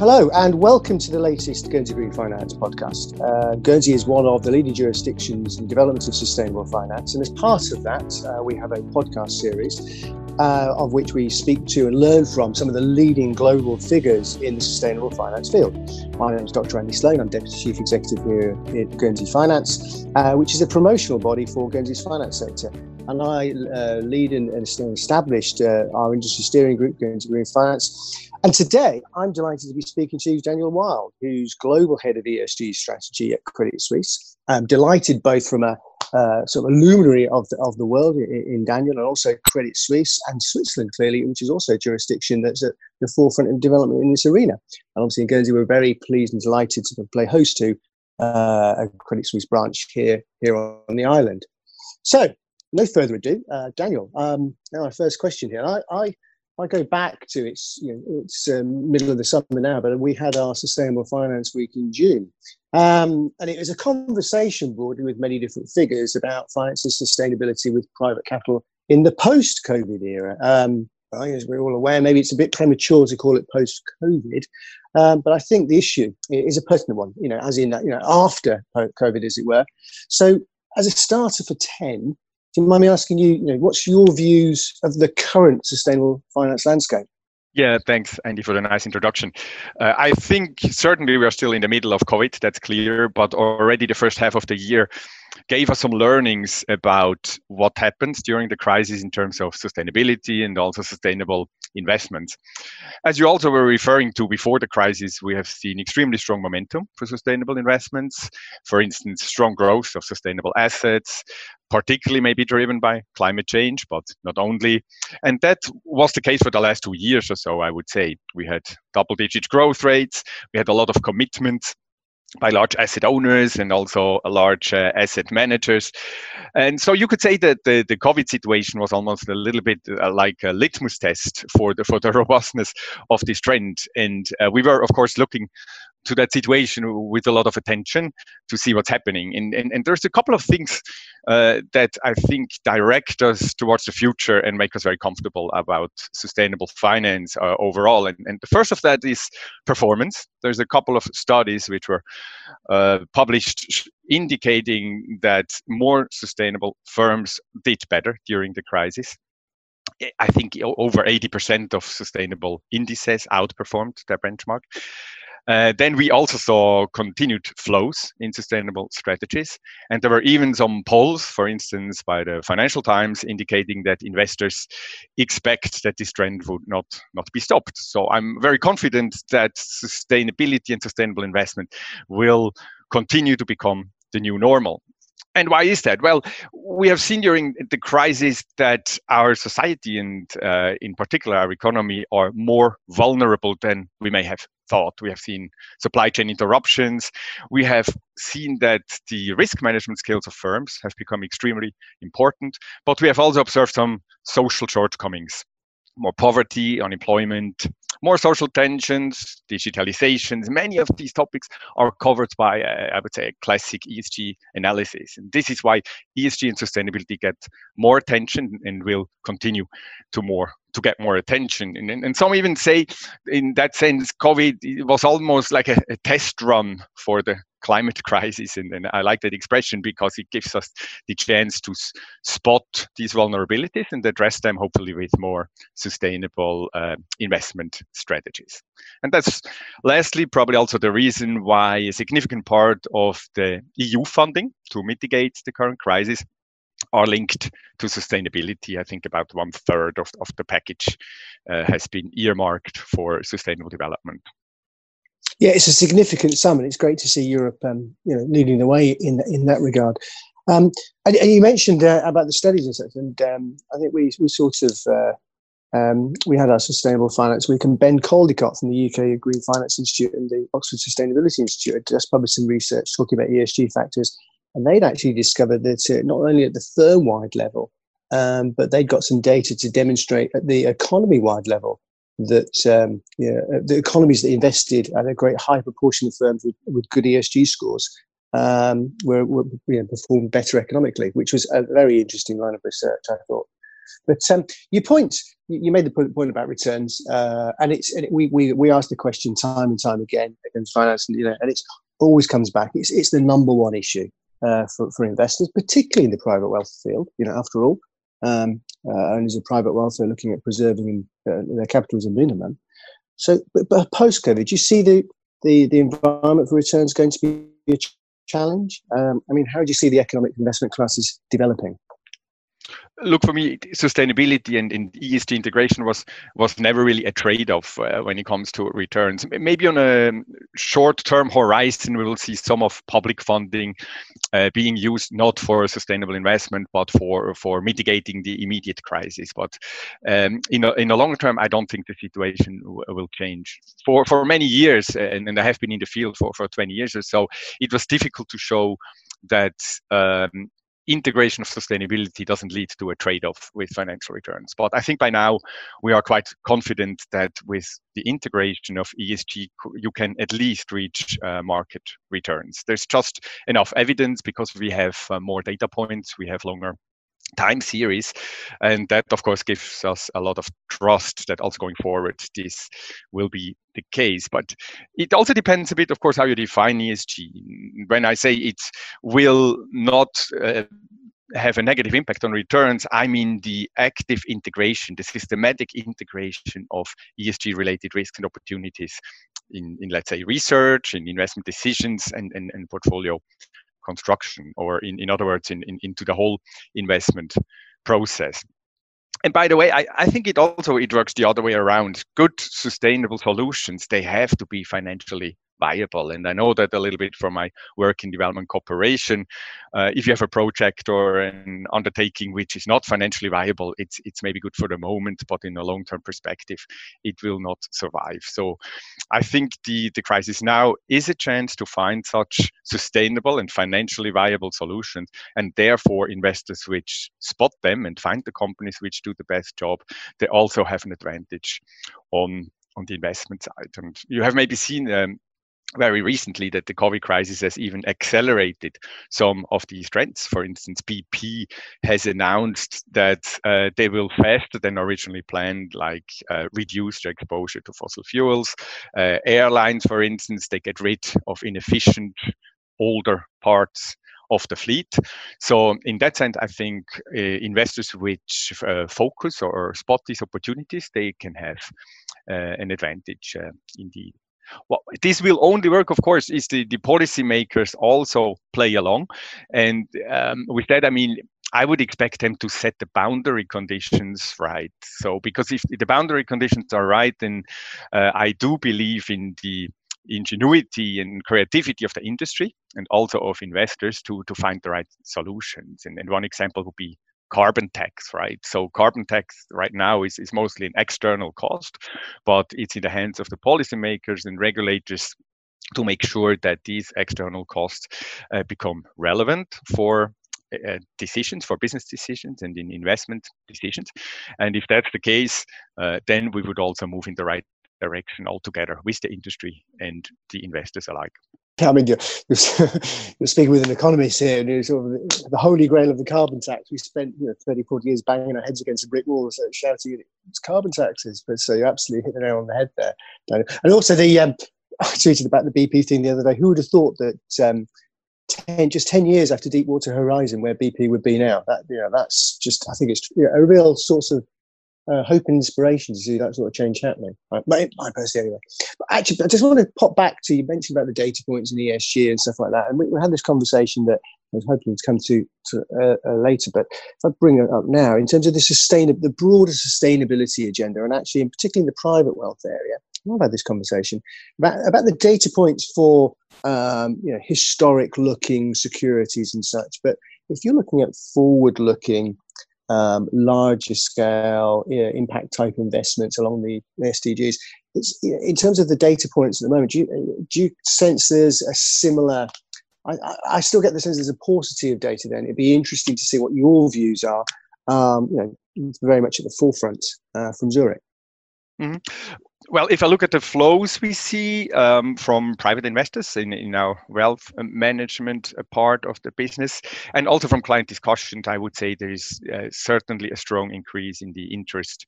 Hello, and welcome to the latest Guernsey Green Finance podcast. Uh, Guernsey is one of the leading jurisdictions in development of sustainable finance, and as part of that, uh, we have a podcast series uh, of which we speak to and learn from some of the leading global figures in the sustainable finance field. My name is Dr. Andy Sloan. I'm Deputy Chief Executive here at Guernsey Finance, uh, which is a promotional body for Guernsey's finance sector. And I uh, lead and, established uh, our industry steering group, Guernsey Green Finance and today, I'm delighted to be speaking to Daniel Wild, who's global head of ESG strategy at Credit Suisse. I'm delighted both from a uh, sort of a luminary of the, of the world in, in, Daniel and also Credit Suisse and Switzerland, clearly, which is also a jurisdiction that's at the forefront of development in this arena. And obviously, in Guernsey, we're very pleased and delighted to play host to uh, a Credit Suisse branch here, here on the island. So, no further ado, uh, Daniel, um, now my first question here. I, I I go back to it's you know, it's um, middle of the summer now, but we had our Sustainable Finance Week in June, um, and it was a conversation broadly with many different figures about finance and sustainability with private capital in the post-COVID era. Um, as we're all aware, maybe it's a bit premature to call it post-COVID, um, but I think the issue is a pertinent one. You know, as in you know after COVID, as it were. So, as a starter for ten, do you mind me asking you, you know, what's your views of the current sustainable finance landscape? Yeah, thanks, Andy, for the nice introduction. Uh, I think certainly we are still in the middle of COVID, that's clear, but already the first half of the year gave us some learnings about what happens during the crisis in terms of sustainability and also sustainable investments. As you also were referring to before the crisis, we have seen extremely strong momentum for sustainable investments. For instance, strong growth of sustainable assets, particularly maybe driven by climate change, but not only. And that was the case for the last two years or so, I would say. We had double digit growth rates, we had a lot of commitments by large asset owners and also large uh, asset managers. And so you could say that the, the COVID situation was almost a little bit uh, like a litmus test for the, for the robustness of this trend. And uh, we were, of course, looking to that situation with a lot of attention to see what's happening. And, and, and there's a couple of things uh, that I think direct us towards the future and make us very comfortable about sustainable finance uh, overall. And, and the first of that is performance. There's a couple of studies which were uh, published indicating that more sustainable firms did better during the crisis. I think over 80% of sustainable indices outperformed their benchmark. Uh, then we also saw continued flows in sustainable strategies. And there were even some polls, for instance, by the Financial Times, indicating that investors expect that this trend would not, not be stopped. So I'm very confident that sustainability and sustainable investment will continue to become the new normal. And why is that? Well, we have seen during the crisis that our society and, uh, in particular, our economy are more vulnerable than we may have thought. We have seen supply chain interruptions. We have seen that the risk management skills of firms have become extremely important, but we have also observed some social shortcomings more poverty, unemployment, more social tensions, digitalizations. Many of these topics are covered by, uh, I would say, classic ESG analysis. And this is why ESG and sustainability get more attention and will continue to more to get more attention. And, and, and some even say, in that sense, COVID was almost like a, a test run for the climate crisis. And, and, I like that expression because it gives us the chance to s- spot these vulnerabilities and address them, hopefully, with more sustainable uh, investment strategies. And that's lastly, probably also the reason why a significant part of the EU funding to mitigate the current crisis are linked to sustainability. I think about one third of, of the package uh, has been earmarked for sustainable development. Yeah, it's a significant sum, and it's great to see Europe, um, you know, leading the way in in that regard. Um, and, and, you mentioned uh, about the studies and stuff, and um, I think we we sort of uh, um, we had our Sustainable Finance Week, and Ben Caldecott from the UK Green Finance Institute and the Oxford Sustainability Institute had just published some research talking about ESG factors and they'd actually discovered that uh, not only at the firm wide level, um, but they'd got some data to demonstrate at the economy wide level that um, uh, the economies that invested at a great high proportion of firms with, with good ESG scores um, were, were you know, performed better economically, which was a very interesting line of research, I thought. But um, your point, you made the point about returns, uh, and it's and we, we we ask the question time and time again against finance, and you know, and it's always comes back. It's it's the number one issue uh, for for investors, particularly in the private wealth field. You know, after all, um, uh, owners of private wealth are looking at preserving uh, their capital as a minimum. So, but, but post COVID, do you see the, the the environment for returns going to be a challenge? Um, I mean, how do you see the economic investment classes developing? Look for me sustainability and, and esg integration was was never really a trade-off uh, when it comes to returns. Maybe on a short-term horizon we will see some of public funding uh, being used not for sustainable investment but for for mitigating the immediate crisis. But um, in a, in a long term i don't think the situation w- will change. For for many years and, and i have been in the field for for 20 years or so it was difficult to show that um, integration of sustainability doesn't lead to a trade-off with financial returns. But I think by now we are quite confident that with the integration of ESG, you can at least reach uh, market returns. There's just enough evidence because we have uh, more data points, we have longer time series and that of course gives us a lot of trust that also going forward this will be the case. But it also depends a bit of course how you define esg when i say it will not uh, have a negative impact on returns, I mean the active integration, the systematic integration of ESG related risks and opportunities in, in let's say, research, in investment decisions, and, and, and portfolio construction or in, in other words in, in, into the whole investment process. And by the way I, I think it also it works the other way around. Good sustainable solutions they have to be financially viable. And I know that a little bit from my work in development cooperation. Uh, if you have a project or an undertaking which is not financially viable, it's it's maybe good for the moment, but in a long-term perspective, it will not survive. So I think the, the crisis now is a chance to find such sustainable and financially viable solutions. And therefore, investors which spot them and find the companies which do the best job, they also have an advantage on on the investment side. And you have maybe seen um, very recently that the COVID crisis has even accelerated some of these trends. For instance, BP has announced that uh, they will faster than originally planned, like uh, reduce their exposure to fossil fuels. Uh, airlines, for instance, they get rid of inefficient older parts of the fleet. So in that sense, I think uh, investors which uh, focus or spot these opportunities, they can have uh, an advantage uh, indeed. Well, this will only work, of course, is the, the policymakers also play along. And um, with that, I mean, I would expect them to set the boundary conditions right. So, because if the boundary conditions are right, then uh, I do believe in the ingenuity and creativity of the industry and also of investors to, to find the right solutions. And, and one example would be carbon tax, right? So carbon tax right now is, is mostly an external cost, but it's in the hands of the policymakers and regulators to make sure that these external costs uh, become relevant for uh, decisions for business decisions and in investment decisions and if that's the case uh, then we would also move in the right direction altogether with the industry and the investors alike I mean, you're, you're, speaking with an economist here, and you sort of the, holy grail of the carbon tax. We spent you know, 30, 40 years banging our heads against a brick wall, so shouting it's carbon taxes. But so you're absolutely hit the nail on the head there. And also, the um, I tweeted about the BP thing the other day. Who would have thought that um, 10, just 10 years after Deepwater Horizon, where BP would be now, that you know, that's just, I think it's you know, a real source of uh, hope and inspiration to see that sort of change happening. Right? My, personally, anyway. But actually, I just want to pop back to you mentioned about the data points and ESG and stuff like that. And we, we had this conversation that I was hoping to come to, to uh, uh, later. But if I bring it up now, in terms of the sustainable, the broader sustainability agenda, and actually, in particularly in the private wealth area, I've had this conversation about, about the data points for um, you know historic looking securities and such. But if you're looking at forward looking um, larger scale you know, impact type investments along the, SDGs. It's, in terms of the data points at the moment, do you, do you sense there's a similar? I, I, still get the sense there's a paucity of data. Then it'd be interesting to see what your views are. Um, you know, very much at the forefront uh, from Zurich. Mm-hmm. Well, if I look at the flows we see um, from private investors in, in our wealth management part of the business, and also from client discussions, I would say there is uh, certainly a strong increase in the interest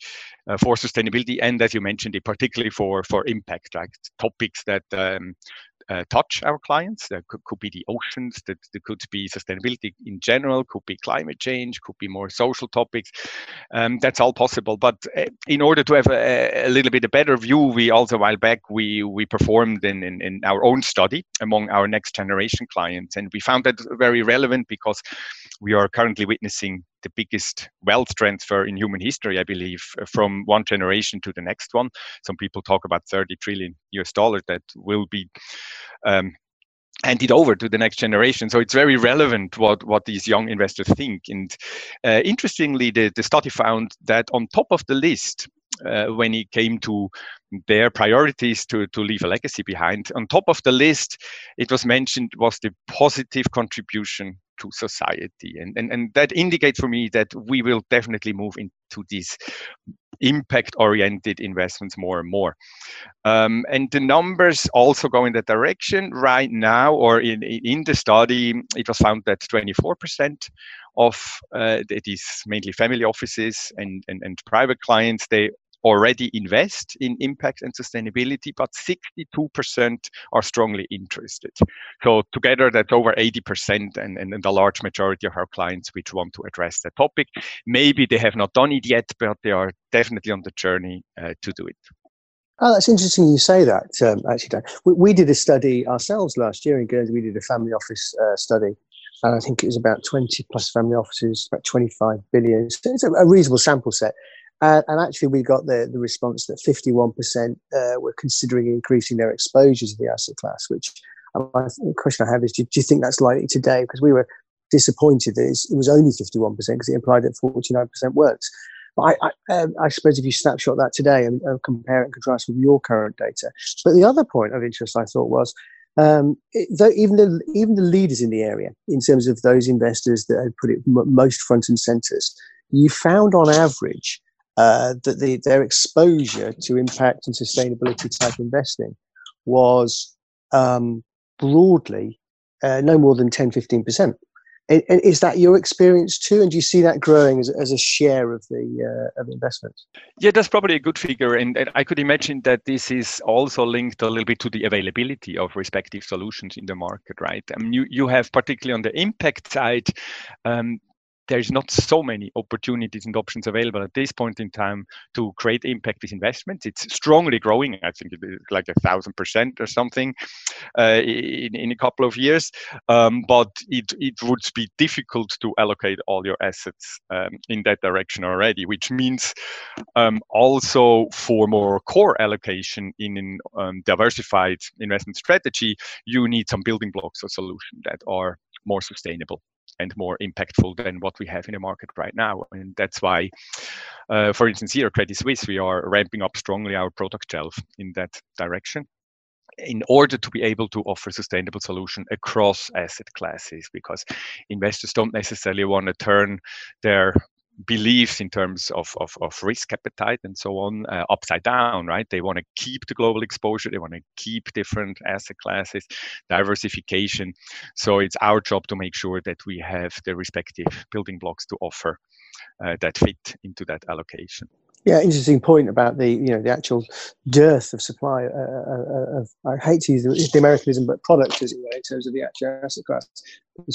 uh, for sustainability, and as you mentioned, particularly for for impact, like topics that um, uh, touch our clients. That could, could be the oceans, that, that could be sustainability in general, could be climate change, could be more social topics. Um, that's all possible. But uh, in order to have a, a, little bit a better view, we also a while back we we performed in, in, in our own study among our next generation clients, and we found that very relevant because we are currently witnessing the biggest wealth transfer in human history, I believe, from one generation to the next one. Some people talk about 30 trillion US dollars that will be um, handed over to the next generation. So it's very relevant what, what these young investors think. And uh, interestingly, the, the study found that on top of the list, uh, when it came to their priorities to, to leave a legacy behind, on top of the list, it was mentioned was the positive contribution to society. And, and, and that indicates for me that we will definitely move into these impact oriented investments more and more. Um, and the numbers also go in that direction. Right now, or in, in the study, it was found that 24% of uh, these mainly family offices and, and, and private clients, they already invest in impact and sustainability, but 62% are strongly interested. So together, that's over 80% and, and, and the large majority of our clients which want to address that topic. Maybe they have not done it yet, but they are definitely on the journey uh, to do it. Oh, that's interesting you say that, um, actually, Dan. We, we, did a study ourselves last year in Guernsey. We did a family office uh, study, and I think it was about 20 plus family offices, about 25 billion. So it's a, a reasonable sample set. Uh, and actually, we got the, the response that 51% uh, were considering increasing their exposure to the asset class, which um, the question I have is do, do you think that's likely today? Because we were disappointed that it was only 51% because it implied that 49% weren't. But I, I, um, I, suppose if you snapshot that today and, and, compare it and contrast with your current data. But the other point of interest I thought was um, it, though even the even the leaders in the area, in terms of those investors that had put it m- most front and centres, you found on average uh, that the, their exposure to impact and sustainability type investing was um, broadly uh, no more than 10 15%. And, and is that your experience too? And do you see that growing as, as a share of the uh, of investments? Yeah, that's probably a good figure, and, and, I could imagine that this is also linked a little bit to the availability of respective solutions in the market, right? I mean, you you have particularly on the impact side. Um, there's not so many opportunities and options available at this point in time to create impact with investments. It's strongly growing. I think like a thousand percent or something uh, in, in a couple of years. Um, but it, it would be difficult to allocate all your assets um, in that direction already, which means um, also for more core allocation in an um, diversified investment strategy, you need some building blocks or solutions that are more sustainable and more impactful than what we have in the market right now. And that's why, uh, for instance, here at Credit Suisse, we are ramping up strongly our product shelf in that direction in order to be able to offer sustainable solution across asset classes because investors don't necessarily want to turn their beliefs in terms of, of, of risk appetite and so on uh, upside down, right? They want to keep the global exposure, they want to keep different asset classes, diversification. So it's our job to make sure that we have the respective building blocks to offer uh, that fit into that allocation. Yeah, interesting point about the you know the actual dearth of supply uh, uh of I hate to use the, the Americanism, but product as it were in terms of the actual asset class.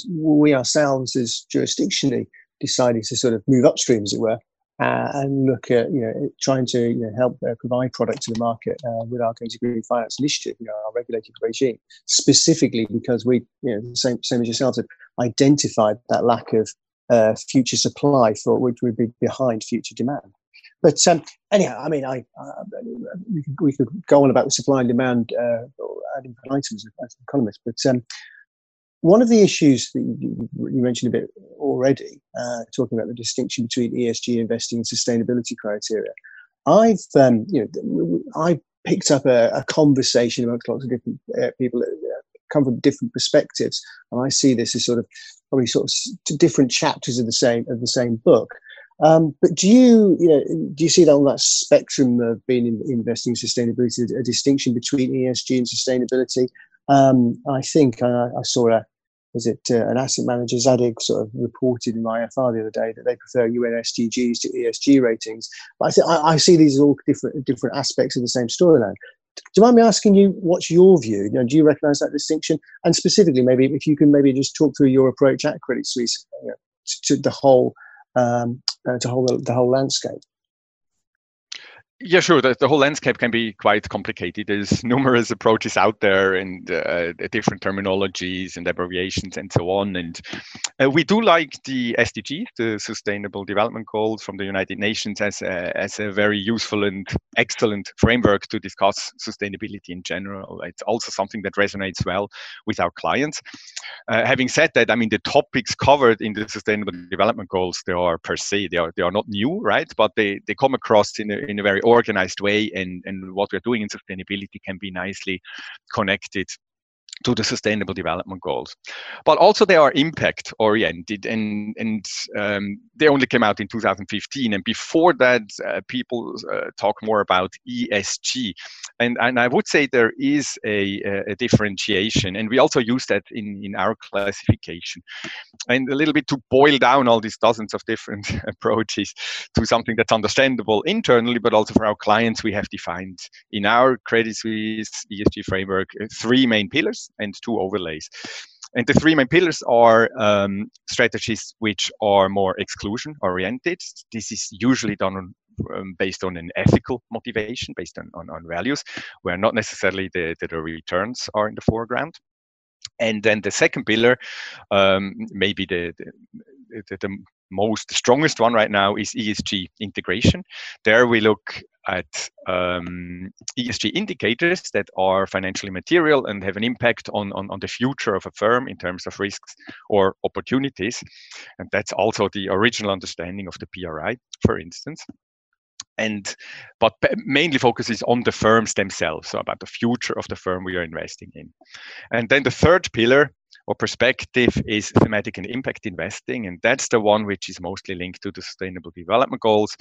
We ourselves as jurisdictionally decided to sort of move upstream, as it were, uh, and look at you know trying to you know, help uh, provide product to the market uh, with our Guernsey Green Finance Initiative, you know, our regulated regime, specifically because we, you know, same same as yourselves, have identified that lack of uh, future supply for which would be behind future demand. But um, anyhow, I mean, I, uh, we, could, go on about the supply and demand uh, as economists, but um, one of the issues that you, mentioned a bit already, uh, talking about the distinction between ESG investing and sustainability criteria, I've um, you know I picked up a, a, conversation amongst lots of different uh, people that uh, come from different perspectives, and I see this as sort of probably sort of different chapters of the same of the same book. Um, but do you, you know, do you see that on that spectrum of being in, investing in sustainability, a distinction between ESG and sustainability? Um, I think I, I saw a was it uh, an asset manager Zadig sort of reported in my IFR the other day that they prefer UN SDGs to ESG ratings. But I, th- I, I see these as all different different aspects of the same storyline. Do you mind me asking you what's your view? You know, do you recognise that distinction? And specifically, maybe if you can maybe just talk through your approach at Credit Suisse you know, to, to, the whole um, uh, to whole the whole landscape. Yeah, sure. The, the whole landscape can be quite complicated. There's numerous approaches out there and uh, different terminologies and abbreviations and so on. And uh, we do like the SDGs, the Sustainable Development Goals from the United Nations, as a, as a very useful and excellent framework to discuss sustainability in general. It's also something that resonates well with our clients. Uh, having said that, I mean, the topics covered in the Sustainable Development Goals, they are per se, they are, they are not new, right? But they, they come across in a, in a very organized way and, and what we're doing in sustainability can be nicely connected to the sustainable development goals. But also they are impact oriented and and um, they only came out in 2015 and before that uh, people uh, talk more about esg and and i would say there is a, a differentiation and we also use that in in our classification. And a little bit to boil down all these dozens of different approaches to something that's understandable internally but also for our clients we have defined in our credit suisse esg framework uh, three main pillars and two overlays. And the three main pillars are um, strategies which are more exclusion oriented. This is usually done on, um, based on an ethical motivation, based on, on, on values, where not necessarily the, the, the, returns are in the foreground. And then the second pillar, um, maybe the, the, the, most strongest one right now is ESG integration. There we look at um, ESG indicators that are financially material and have an impact on, on, on the future of a firm in terms of risks or opportunities. And that's also the original understanding of the PRI, for instance and but mainly focuses on the firms themselves so about the future of the firm we are investing in and then the third pillar or perspective is thematic and impact investing. And that's the one which is mostly linked to the sustainable development goals,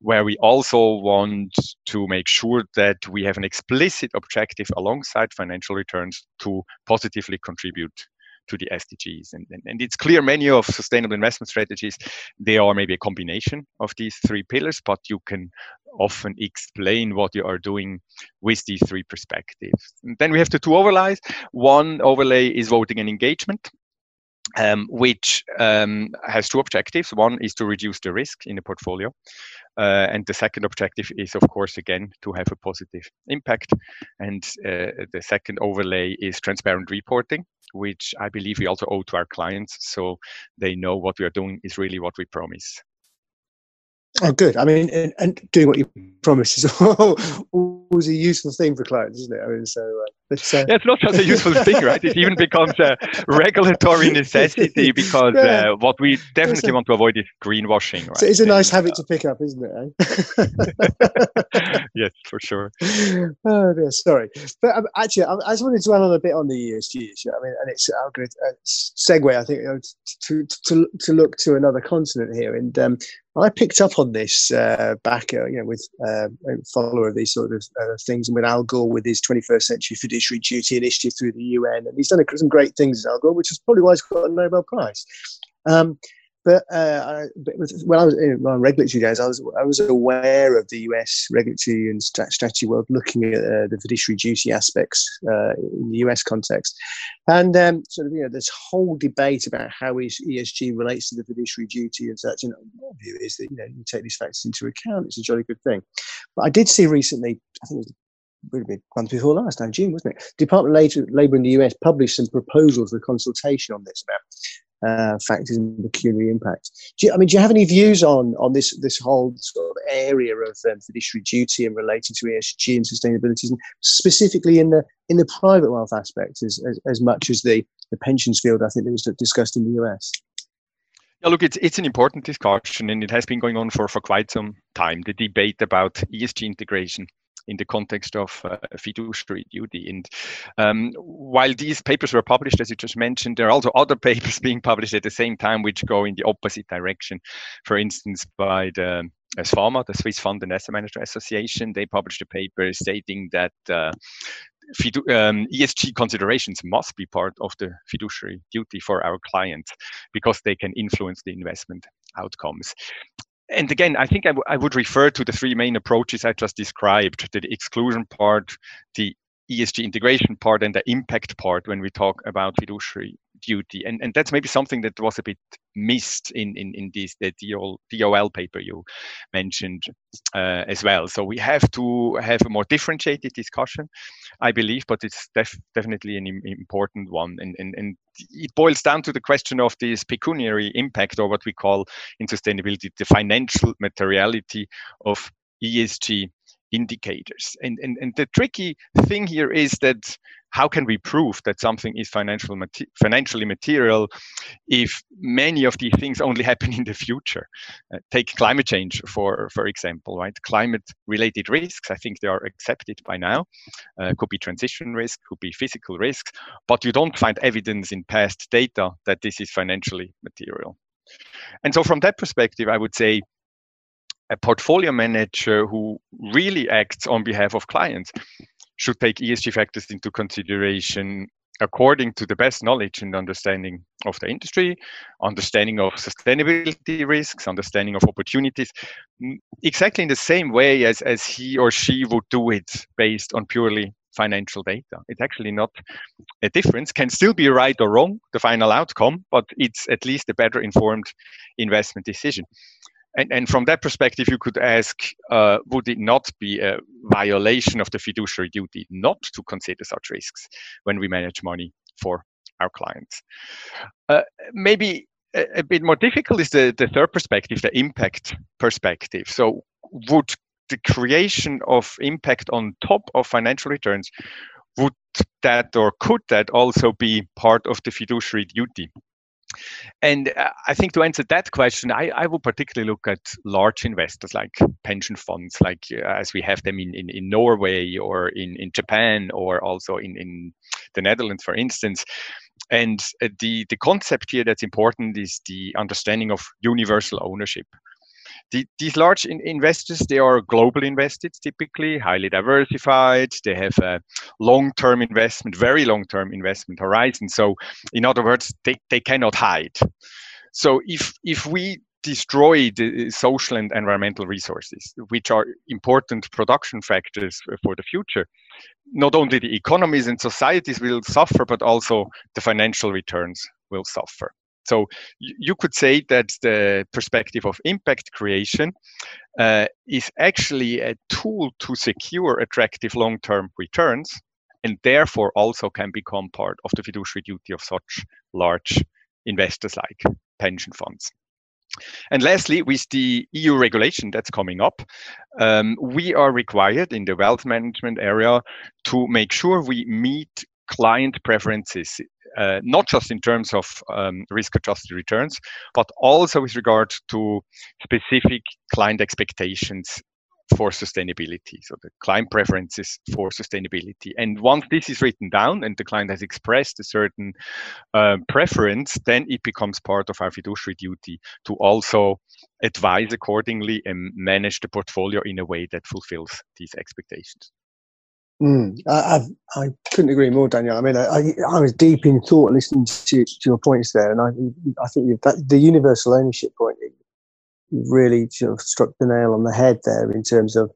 where we also want to make sure that we have an explicit objective alongside financial returns to positively contribute to the SDGs. And, and, and, it's clear many of sustainable investment strategies, they are maybe a combination of these three pillars, but you can often explain what you are doing with these three perspectives. And then we have the two overlays. One overlay is voting and engagement. Um, which um, has two objectives. One is to reduce the risk in the portfolio. Uh, and the second objective is, of course, again, to have a positive impact. And uh, the second overlay is transparent reporting, which I believe we also owe to our clients. So they know what we are doing is really what we promise. Oh, good. I mean, and, and doing what you promise is always a useful thing for clients, isn't it? I mean, so uh, it's, uh... yeah, it's not just a useful thing, right? It even becomes a regulatory necessity because yeah. uh, what we definitely a... want to avoid is greenwashing. Right? So it's a nice and, habit to pick up, isn't it? Eh? yes, for sure. Oh dear, sorry, but um, actually, I, I, just wanted to add on a bit on the ESG issue. I mean, and it's a good uh, segue, I think, you know, to, to to look to another continent here, and um, I picked up on this uh, back, uh, you know, with uh, a follower of these sort of uh, things, and with Al Gore with his 21st Century Fiduciary Duty Initiative through the UN, and he's done some great things, Al Gore, which is probably why he's got a Nobel Prize. Um, but, uh, when I was my regulatory days, I was I was aware of the US regulatory and strategy world looking at uh, the fiduciary duty aspects uh, in the US context, and um, sort of you know this whole debate about how ESG relates to the fiduciary duty and such. And my view is that you know you take these factors into account. It's a jolly good thing. But I did see recently, I think it was would have been month before last, now June, wasn't it? Department of Labour in the US published some proposals for consultation on this about uh, factors and pecuniary impact. Do you, I mean, do you have any views on on this this whole sort of area of um, fiduciary duty and relating to ESG and sustainability, and specifically in the in the private wealth aspect as, as, as much as the the pensions field? I think that was discussed in the US. Yeah, look, it's it's an important discussion, and it has been going on for for quite some time. The debate about ESG integration in the context of uh, fiduciary duty. And um, while these papers were published, as you just mentioned, there are also other papers being published at the same time which go in the opposite direction. For instance, by the SFAMA, the Swiss Fund and Asset Manager Association, they published a paper stating that uh, um, ESG considerations must be part of the fiduciary duty for our clients because they can influence the investment outcomes. And again, I think I, would refer to the three main approaches I just described the exclusion part, the ESG integration part, and the impact part when we talk about fiduciary duty. And, and that's maybe something that was a bit missed in, in, in this the DOL, DOL paper you mentioned uh, as well. So we have to have a more differentiated discussion, I believe, but it's def- definitely an Im- important one. And, and, and it boils down to the question of this pecuniary impact, or what we call in sustainability the financial materiality of ESG indicators. And, and, and the tricky thing here is that how can we prove that something is financial, financially material if many of these things only happen in the future? Uh, take climate change, for, for example, right? Climate related risks, I think they are accepted by now. Uh, could be transition risk, could be physical risks, but you don't find evidence in past data that this is financially material. And so, from that perspective, I would say a portfolio manager who really acts on behalf of clients should take ESG factors into consideration according to the best knowledge and understanding of the industry, understanding of sustainability risks, understanding of opportunities, exactly in the same way as, as he or she would do it based on purely financial data. It's actually not a difference, can still be right or wrong, the final outcome, but it's at least a better informed investment decision. And, and from that perspective, you could ask, uh, would it not be a violation of the fiduciary duty not to consider such risks when we manage money for our clients? Uh, maybe a, a, bit more difficult is the, the third perspective, the impact perspective. So would the creation of impact on top of financial returns, would that or could that also be part of the fiduciary duty? And uh, I think to answer that question, I, I would particularly look at large investors like pension funds, like uh, as we have them in, in, in Norway or in, in Japan or also in, in the Netherlands, for instance. And uh, the, the concept here that's important is the understanding of universal ownership the, these large in, investors they are global invested typically highly diversified. They have a long-term investment very long-term investment horizon. So in other words they, they cannot hide. So if if we destroy the uh, social and environmental resources which are important production factors for the future not only the economies and societies will suffer but also the financial returns will suffer so you could say that the perspective of impact creation uh, is actually a tool to secure attractive long-term returns and therefore also can become part of the fiduciary duty of such large investors like pension funds. And lastly, with the EU regulation that's coming up, um, we are required in the wealth management area to make sure we meet client preferences uh, not just in terms of um, risk adjusted returns, but also with regard to specific client expectations for sustainability. So the client preferences for sustainability. And once this is written down and the client has expressed a certain uh, preference, then it becomes part of our fiduciary duty to also advise accordingly and manage the portfolio in a way that fulfills these expectations. Mm, I, I, couldn't agree more, Daniel. I mean, I, I, was deep in thought listening to, to your points there, and I, I think that the universal ownership point really sort of struck the nail on the head there in terms of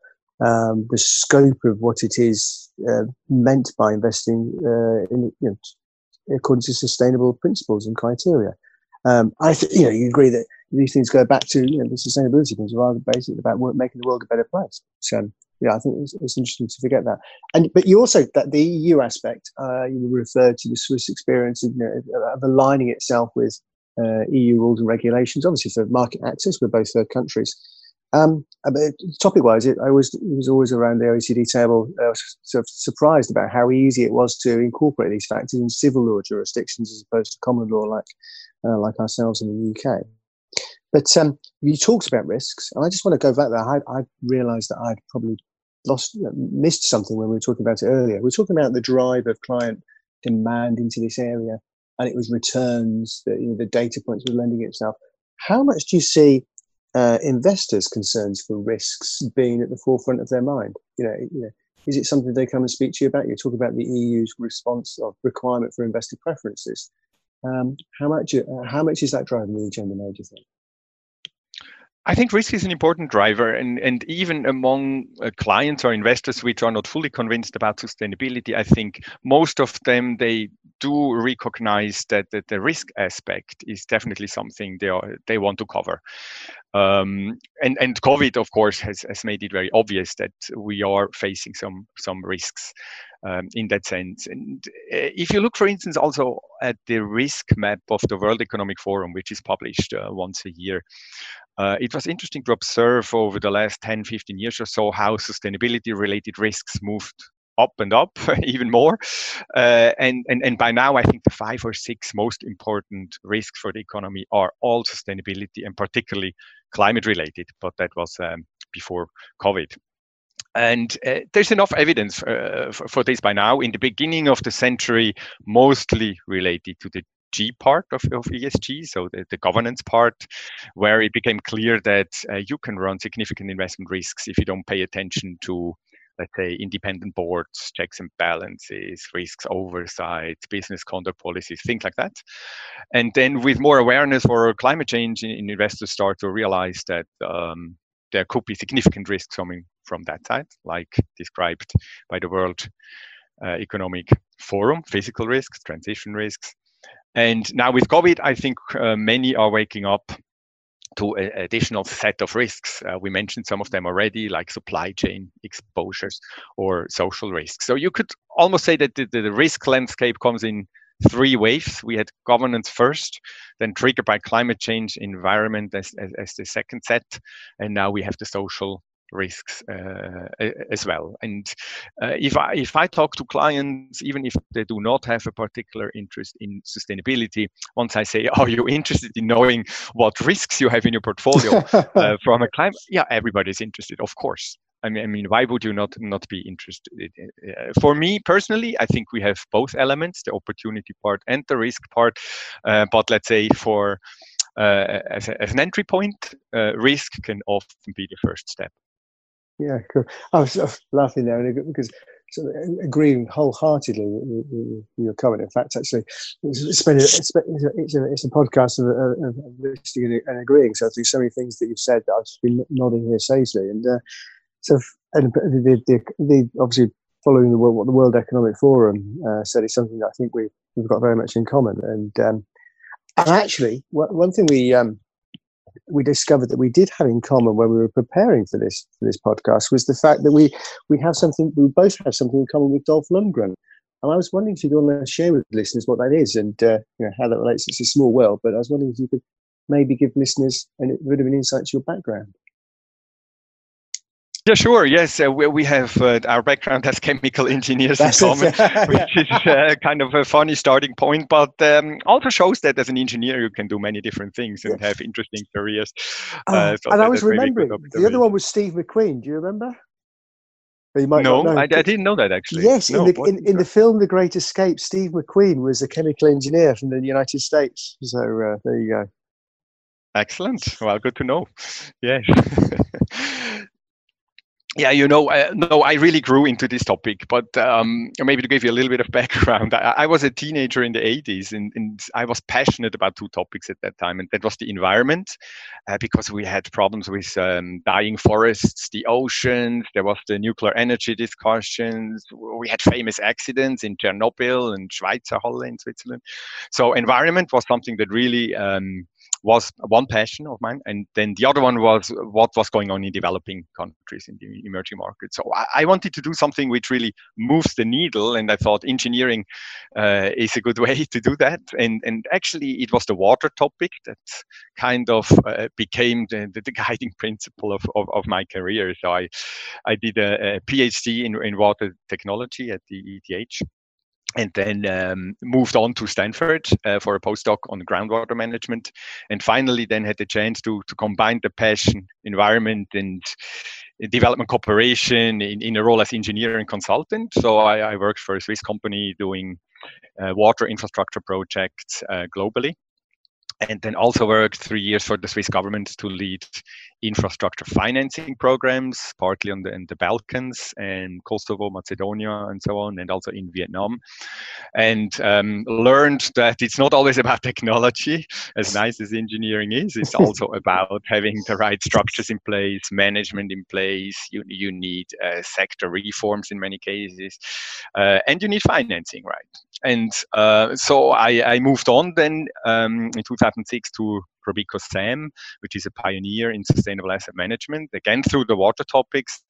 um, the scope of what it is uh, meant by investing uh, in, you know, according to sustainable principles and criteria. Um, I, th- you know, you agree that these things go back to you know, the sustainability things, rather basically about making the world a better place. So, yeah, I think it's, it's, interesting to forget that. And but you also that the EU aspect uh, you referred to the Swiss experience of, you know, of aligning itself with uh, EU rules and regulations, obviously for market access. We're both third countries. Um, topic wise, it, I was it was always around the OECD table, uh, sort of surprised about how easy it was to incorporate these factors in civil law jurisdictions as opposed to common law, like uh, like ourselves in the UK. But um, you talked about risks, and I just want to go back there. I, I realised that I'd probably lost missed something when we were talking about it earlier. We are talking about the drive of client demand into this area, and it was returns, that you know, the data points were lending itself. How much do you see uh, investors' concerns for risks being at the forefront of their mind? You know, you know, is it something they come and speak to you about? You talk about the EU's response of requirement for investor preferences. Um, how much? Uh, how much is that driving the agenda now? Do you think? I think risk is an important driver, and, and even among uh, clients or investors which are not fully convinced about sustainability, I think most of them they do recognize that, that the risk aspect is definitely something they are they want to cover. Um, and and COVID, of course, has, has made it very obvious that we are facing some some risks um, in that sense. And uh, if you look, for instance, also at the risk map of the World Economic Forum, which is published uh, once a year, uh, it was interesting to observe over the last 10, 15 years or so how sustainability related risks moved up and up even more. Uh, and, and, and by now, I think the five or six most important risks for the economy are all sustainability and particularly climate related, but that was um, before COVID. And uh, there's enough evidence uh, for, for, this by now. In the beginning of the century, mostly related to the G part of, of ESG, so the, the governance part, where it became clear that uh, you can run significant investment risks if you don't pay attention to let's say independent boards checks and balances risks oversight business conduct policies things like that. And then with more awareness for climate change investors start to realize that um, there could be significant risks coming from that side like described by the world uh, economic forum physical risks transition risks. And now with COVID, I think uh, many are waking up to an additional set of risks. Uh, we mentioned some of them already, like supply chain exposures or social risks. So you could almost say that the, the risk landscape comes in three waves. We had governance first, then triggered by climate change, environment as, as, as the second set, and now we have the social risks uh, as well. And uh, if I if I talk to clients, even if they do not have a particular interest in sustainability, once I say, "Are you interested in knowing what risks you have in your portfolio uh, from a climate?" Yeah, everybody's interested, of course. I mean, I mean, why would you not not be interested? Uh, for me personally, I think we have both elements: the opportunity part and the risk part. Uh, but let's say for uh, as, a, as, an entry point, uh, risk can often be the first step. Yeah, cool. I was, laughing there because agreeing wholeheartedly with, your comment. In fact, actually, it's, been a, it's, it's, a, it's a podcast of, of, of listening and agreeing. So there's so many things that you've said that I've just been nodding here sagely. And uh, so, and the, the, the, obviously following the what the World Economic Forum uh, said is something that I think we, we've got very much in common. And um, and actually, one thing we um, we discovered that we did have in common when we were preparing for this for this podcast was the fact that we we have something we both have something in common with Dolph Lundgren. And I was wondering if you'd want to share with listeners what that is and uh, you know how that relates. It's a small world, but I was wondering if you could maybe give listeners a bit of an insight to your background. Yeah, sure. Yes, uh, we, we have uh, our background as chemical engineers That's in common, which is uh, kind of a funny starting point, but um, also shows that as an engineer you can do many different things and yes. have interesting careers. Uh, so and I was remembering the other one was Steve McQueen. Do you remember? You might no, I, I, didn't know that actually. Yes, no, in, the, in, in, the film The Great Escape, Steve McQueen was a chemical engineer from the United States. So uh, there you go. Excellent. Well, good to know. Yes. yeah, you know, uh, no, I really grew into this topic, but um, maybe to give you a little bit of background, I, I was a teenager in the 80s and, and, I was passionate about two topics at that time, and that was the environment, uh, because we had problems with um, dying forests, the oceans, there was the nuclear energy discussions, we had famous accidents in Chernobyl and Schweizerhalle in Switzerland. So, environment was something that really um, was one passion of mine, and then the other one was what was going on in developing countries in the emerging markets. So I, I wanted to do something which really moves the needle, and I thought engineering uh, is a good way to do that. And and actually, it was the water topic that kind of uh, became the, the, the, guiding principle of, of, of, my career. So I I did a, a PhD in, in water technology at the ETH and then um, moved on to Stanford uh, for a postdoc on groundwater management, and finally then had the chance to to combine the passion, environment, and development cooperation in, in a role as engineer and consultant. So I, I worked for a Swiss company doing uh, water infrastructure projects uh, globally and then also worked three years for the Swiss government to lead infrastructure financing programs, partly on the in the Balkans and Kosovo, Macedonia, and so on, and also in Vietnam, and um, learned that it's not always about technology. As nice as engineering is, it's also about having the right structures in place, management in place. You you need uh, sector reforms in many cases, uh, and you need financing, right? And uh, so I, I, moved on then um, in 2006 to Robeco SAM, which is a pioneer in sustainable asset management. Again, through the water topics,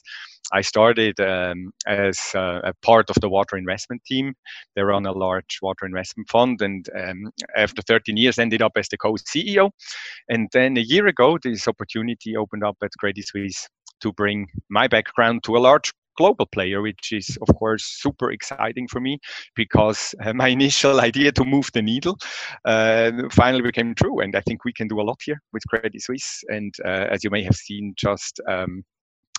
I started um, as uh, a part of the water investment team. They run a large water investment fund, and um, after 13 years, ended up as the co-CEO. And then a year ago, this opportunity opened up at Credit Suisse to bring my background to a large global player, which is of course super exciting for me because uh, my initial idea to move the needle uh, finally became true, and I think we can do a lot here with Credit Suisse. And uh, as you may have seen, just um,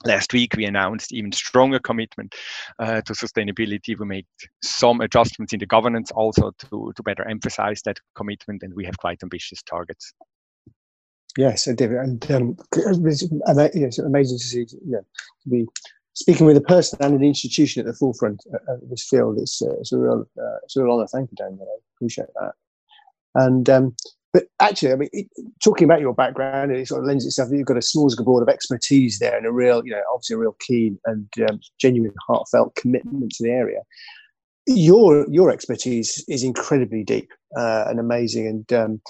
last week we announced even stronger commitment uh, to sustainability we made some adjustments in the governance also to, to better emphasize that commitment and we have quite ambitious targets yes david and um, it's amazing to see yeah, to be speaking with a person and an institution at the forefront of this field, uh, it's a real uh, it's a real honour. Thank you, Daniel. I appreciate that. And um, but actually, I mean, it, talking about your background, it sort of lends itself. You've got a smorgasbord of expertise there, and a real, you know, obviously a real keen and um, genuine, heartfelt commitment to the area. Your your expertise is incredibly deep uh, and amazing, and um,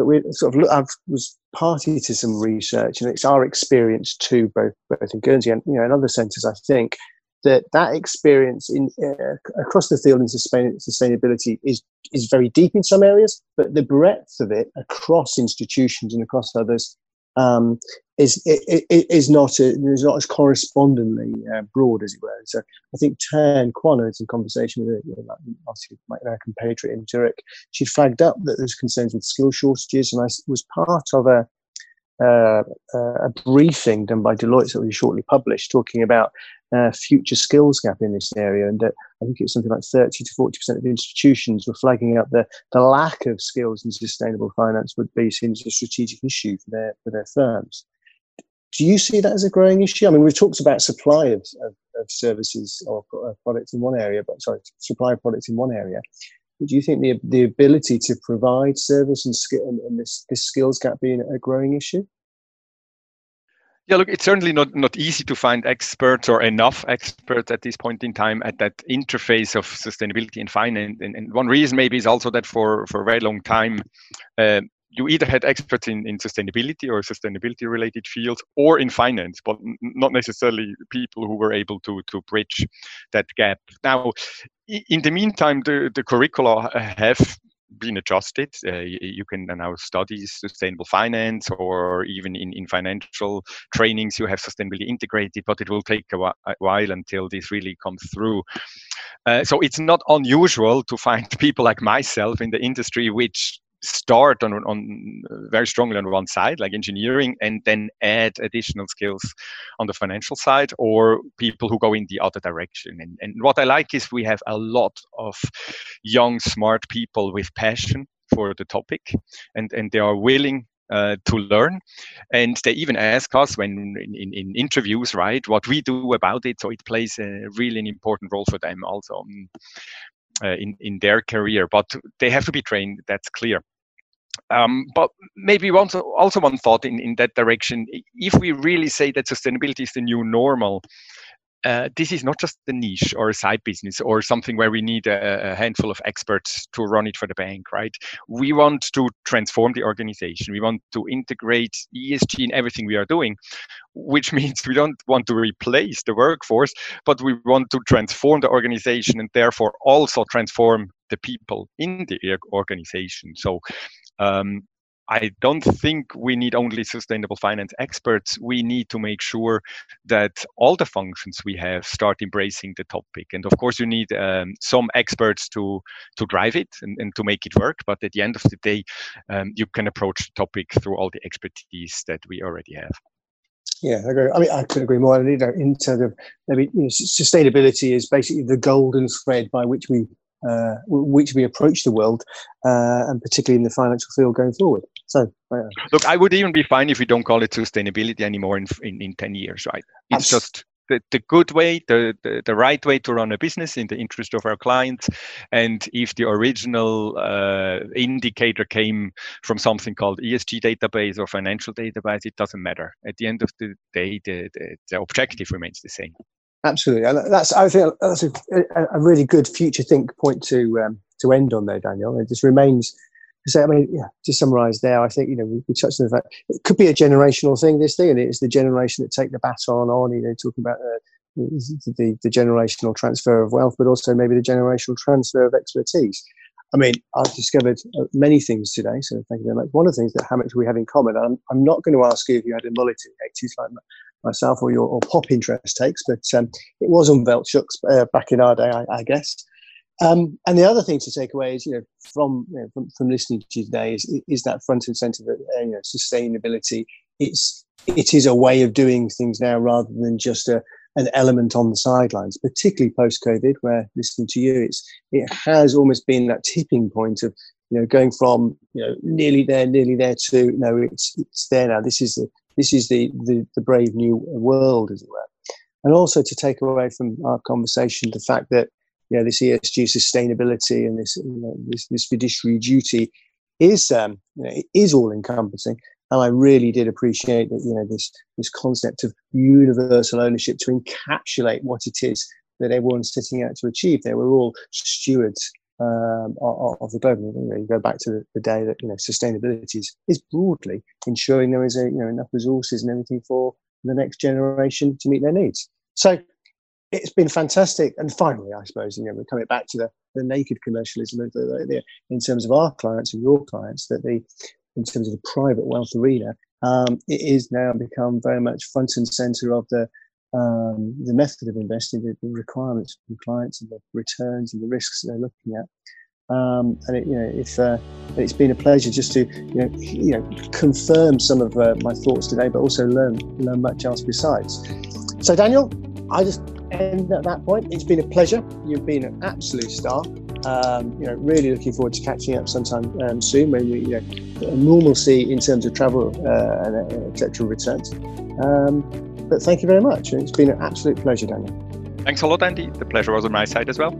but we sort of look, I was party to some research, and it's our experience too, both both in Guernsey and you know in other centres. I think that that experience in uh, across the field in sustain, sustainability is is very deep in some areas, but the breadth of it across institutions and across others um, is is not a, is not as correspondingly uh, broad as it were. So I think Tan Kwan had some conversation with you my American compatriot in Zurich. She flagged up that there's concerns with skill shortages, and I was part of a uh, a briefing done by Deloitte that was shortly published, talking about uh, future skills gap in this area. And uh, I think it was something like 30 to 40% of institutions were flagging up the, the lack of skills in sustainable finance would be seen as a strategic issue for their, for their firms. Do you see that as a growing issue? I mean, we've talked about supply of, of, of services or products in one area, but sorry, supply of products in one area. But do you think the, the ability to provide service and, skill, and, and this, this skills gap being a growing issue? Yeah, look, it's certainly not, not easy to find experts or enough experts at this point in time at that interface of sustainability and finance. And, and one reason maybe is also that for, for a very long time, uh, you either had experts in, in sustainability or sustainability related fields or in finance, but not necessarily people who were able to, to bridge that gap. Now, in the meantime, the, the curricula have been adjusted. Uh, you can now study sustainable finance or even in, in financial trainings, you have sustainability integrated, but it will take a, while until this really comes through. Uh, so it's not unusual to find people like myself in the industry which start on, on very strongly on one side, like engineering, and then add additional skills on the financial side, or people who go in the other direction. And, and what I like is we have a lot of young, smart people with passion for the topic, and, and they are willing uh, to learn. And they even ask us when in, in, in, interviews, right, what we do about it. So it plays a really an important role for them also. Uh, in in their career, but they have to be trained. That's clear. Um, but maybe also also one thought in, in that direction. If we really say that sustainability is the new normal, uh, this is not just a niche or a side business or something where we need a, a, handful of experts to run it for the bank, right? We want to transform the organization. We want to integrate ESG in everything we are doing, which means we don't want to replace the workforce, but we want to transform the organization and therefore also transform the people in the organization. So um, I don't think we need only sustainable finance experts. We need to make sure that all the functions we have start embracing the topic. And of course, you need um, some experts to to drive it and, and, to make it work. But at the end of the day, um, you can approach the topic through all the expertise that we already have. Yeah, I agree. I mean, I couldn't agree more. You know, in terms of maybe you know, sustainability is basically the golden thread by which we uh, which we approach the world, uh, and particularly in the financial field going forward. So, uh, look, I would even be fine if we don't call it sustainability anymore in in, in ten years, right? It's just the, the good way, the, the, the right way to run a business in the interest of our clients. And if the original uh, indicator came from something called ESG database or financial database, it doesn't matter. At the end of the day, the, the, the objective remains the same. Absolutely, and that's I think that's a, a really good future think point to um, to end on there, Daniel. It just remains to so I mean, yeah, to summarise there, I think you know we, we, touched on the fact it could be a generational thing. This thing, and it's the generation that take the baton on. You know, talking about uh, the, the generational transfer of wealth, but also maybe the generational transfer of expertise. I mean, I've discovered uh, many things today, so thank you very much. One of the things that how much we have in common, I'm, I'm not going to ask you if you had a mullet in the 80s like myself or your or pop interest takes, but um, it was on Veltschuk's uh, back in our day, I, I guess. Um, and the other thing to take away is, you know, from you know, from, from, listening to you today is, is that front and center that uh, you know sustainability. It's it is a way of doing things now rather than just a an element on the sidelines, particularly post COVID, where listening to you, it's it has almost been that tipping point of you know going from you know nearly there, nearly there to no, it's it's there now. This is the this is the the, the brave new world, as it were. And also to take away from our conversation the fact that you know, this ESG sustainability and this, you know, this, this fiduciary duty is, um, you know, is all encompassing. And I really did appreciate that, you know, this, this concept of universal ownership to encapsulate what it is that everyone's setting out to achieve. There, we're all stewards um, of, of, the globe. You, know, you go back to the, the, day that you know sustainability is, is broadly ensuring there is a you know enough resources and everything for the next generation to meet their needs. So it's been fantastic. And finally, I suppose, you know, we're coming back to the, the naked commercialism the, the, in terms of our clients and your clients, that the, in terms of the private wealth arena, um, it is now become very much front and center of the, um, the method of investing, the, requirements from clients and the returns and the risks they're looking at. Um, and it, you know, if uh, it's been a pleasure just to you know, you know confirm some of uh, my thoughts today, but also learn learn much else besides. So, Daniel, I just end at that point. It's been a pleasure. You've been an absolute star. Um, you know, really looking forward to catching up sometime um, soon when we, you know, normalcy in terms of travel uh, and uh, etc. returns. Um, but thank you very much. It's been an absolute pleasure, Daniel. Thanks a lot, Andy. The pleasure was on my side as well.